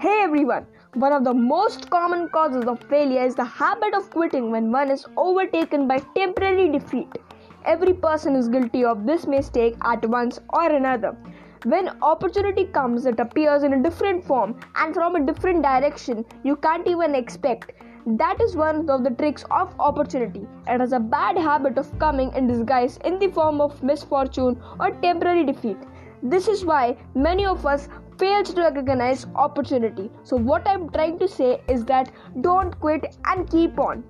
Hey everyone! One of the most common causes of failure is the habit of quitting when one is overtaken by temporary defeat. Every person is guilty of this mistake at once or another. When opportunity comes, it appears in a different form and from a different direction you can't even expect. That is one of the tricks of opportunity. It has a bad habit of coming in disguise in the form of misfortune or temporary defeat. This is why many of us fails to recognize opportunity. So what I'm trying to say is that don't quit and keep on.